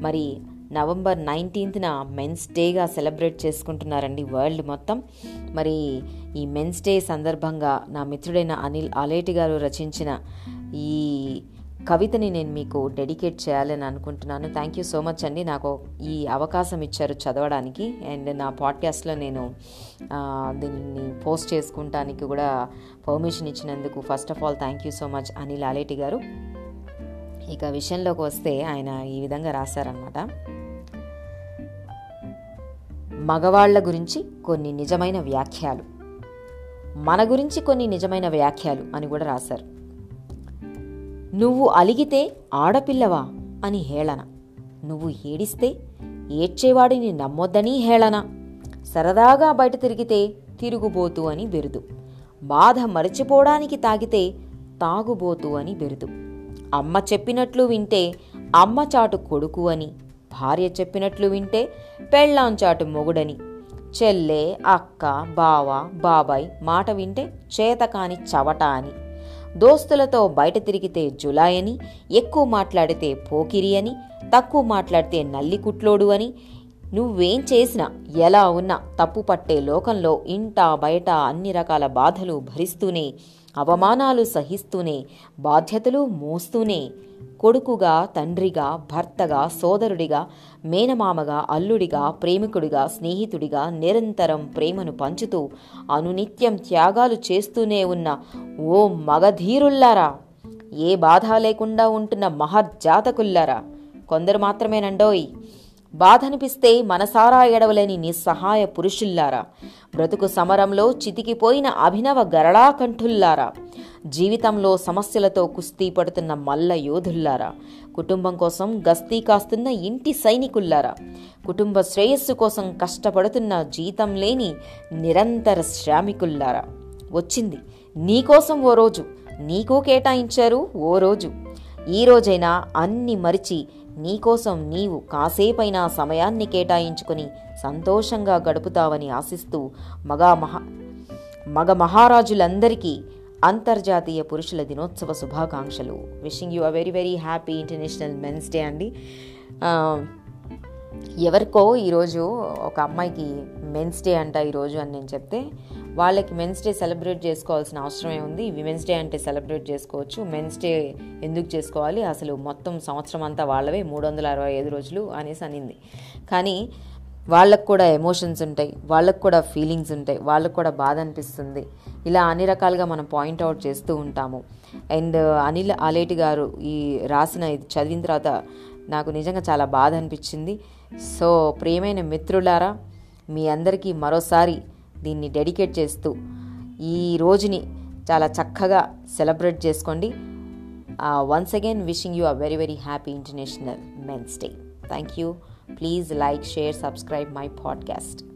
మరి November నైన్టీన్త్న men's డేగా celebrate చేసుకుంటున్నారండి వరల్డ్ మొత్తం. మరి ఈ మెన్స్ డే సందర్భంగా నా మిత్రుడైన అనిల్ ఆలేటి గారు రచించిన ఈ కవితని నేను మీకు డెడికేట్ చేయాలని అనుకుంటున్నాను. థ్యాంక్ యూ సో మచ్ అండి నాకు ఈ అవకాశం ఇచ్చారు చదవడానికి. అండ్ నా పాడ్కాస్ట్లో నేను దీన్ని పోస్ట్ చేసుకుంటానికి కూడా పర్మిషన్ ఇచ్చినందుకు first of all thank you so much Anil Aleti garu. ఇక విషయంలోకి వస్తే ఆయన ఈ విధంగా రాశారనమాట మగవాళ్ళ గురించి కొన్ని నిజమైన వ్యాఖ్యలు. మన గురించి కొన్ని నిజమైన వ్యాఖ్యలు అని కూడా రాశారు. నువ్వు అలిగితే ఆడపిల్లవా అని హేళన. నువ్వు ఏడిస్తే ఏడ్చేవాడిని నమ్మొద్దని హేళన. సరదాగా బయట తిరిగితే తిరుగుబోతు అని బెరుదు. బాధ మరచిపోవడానికి తాగితే తాగుబోతు అని బెరుదు. అమ్మ చెప్పినట్లు వింటే అమ్మ చాటు కొడుకు అని భార్య చెప్పినట్లు వింటే పెళ్ళాం చాటు మొగుడని. చెల్లె అక్క బావ బాబాయ్ మాట వింటే చేతకాని చవట అని. దోస్తులతో బయట తిరిగితే జులాయని ఎక్కువ మాట్లాడితే పోకిరి అని తక్కువ మాట్లాడితే నల్లి కుట్లోడు అని. నువ్వేం చేసినా ఎలా ఉన్నా తప్పు పట్టే లోకంలో ఇంట బయట అన్ని రకాల బాధలు భరిస్తూనే అవమానాలు సహిస్తూనే బాధ్యతలు మోస్తూనే కొడుకుగా తండ్రిగా భర్తగా సోదరుడిగా మేనమామగా అల్లుడిగా ప్రేమికుడిగా స్నేహితుడిగా నిరంతరం ప్రేమను పంచుతూ అనునిత్యం త్యాగాలు చేస్తూనే ఉన్న ఓ మగధీరుల్లారా! ఏ బాధ లేకుండా ఉంటున్న మహర్జాతకుల్లారా కొందరు మాత్రమేనండోయ్! బాధనిపిస్తే మనసారా ఎడవలేని నిస్సహాయ పురుషుల్లారా. బ్రతుకు సమరంలో చితికిపోయిన అభినవ గరళాకంఠుల్లారా. జీవితంలో సమస్యలతో కుస్తీ పడుతున్న మల్ల యోధుల్లారా. కుటుంబం కోసం గస్తీ కాస్తున్న ఇంటి సైనికుల్లారా. కుటుంబ శ్రేయస్సు కోసం కష్టపడుతున్న జీతం లేని నిరంతర శ్రామికుల్లారా. వచ్చింది. నీకోసం ఓ రోజు. నీకు కేటాయించారు ఓ రోజు. ఈ రోజైనా అన్ని మరిచి నీకోసం నీవు కాసేపైనా సమయాన్ని కేటాయించుకుని సంతోషంగా గడుపుతావని ఆశిస్తూ మగా మహా మగ మహారాజులందరికీ అంతర్జాతీయ పురుషుల దినోత్సవ శుభాకాంక్షలు. Wishing you a very very happy international men's day అండి. ఎవరికో ఈరోజు ఒక అమ్మాయికి మెన్స్ డే అంట ఈరోజు అని నేను చెప్తే వాళ్ళకి మెన్స్ డే సెలబ్రేట్ చేసుకోవాల్సిన అవసరమే ఉంది విమెన్స్ డే అంటే సెలబ్రేట్ చేసుకోవచ్చు. మెన్స్ డే ఎందుకు చేసుకోవాలి? అసలు మొత్తం సంవత్సరం అంతా వాళ్ళవే మూడు వందల అరవై ఐదు రోజులు అనేసి అనింది. కానీ వాళ్ళకు కూడా ఎమోషన్స్ ఉంటాయి వాళ్ళకు కూడా ఫీలింగ్స్ ఉంటాయి వాళ్ళకు కూడా బాధ అనిపిస్తుంది. ఇలా అన్ని రకాలుగా మనం పాయింట్అవుట్ చేస్తూ ఉంటాము. అండ్ అనిల్ ఆలేటి గారు ఈ రాసిన ఇది చదివిన తర్వాత నాకు నిజంగా చాలా బాధ అనిపించింది. సో ప్రియమైన మిత్రులారా మీ అందరికీ మరోసారి దీన్ని డెడికేట్ చేస్తూ ఈ రోజుని చాలా చక్కగా సెలబ్రేట్ చేసుకోండి. Once again wishing you a very very happy international men's day thank you please like share subscribe my podcast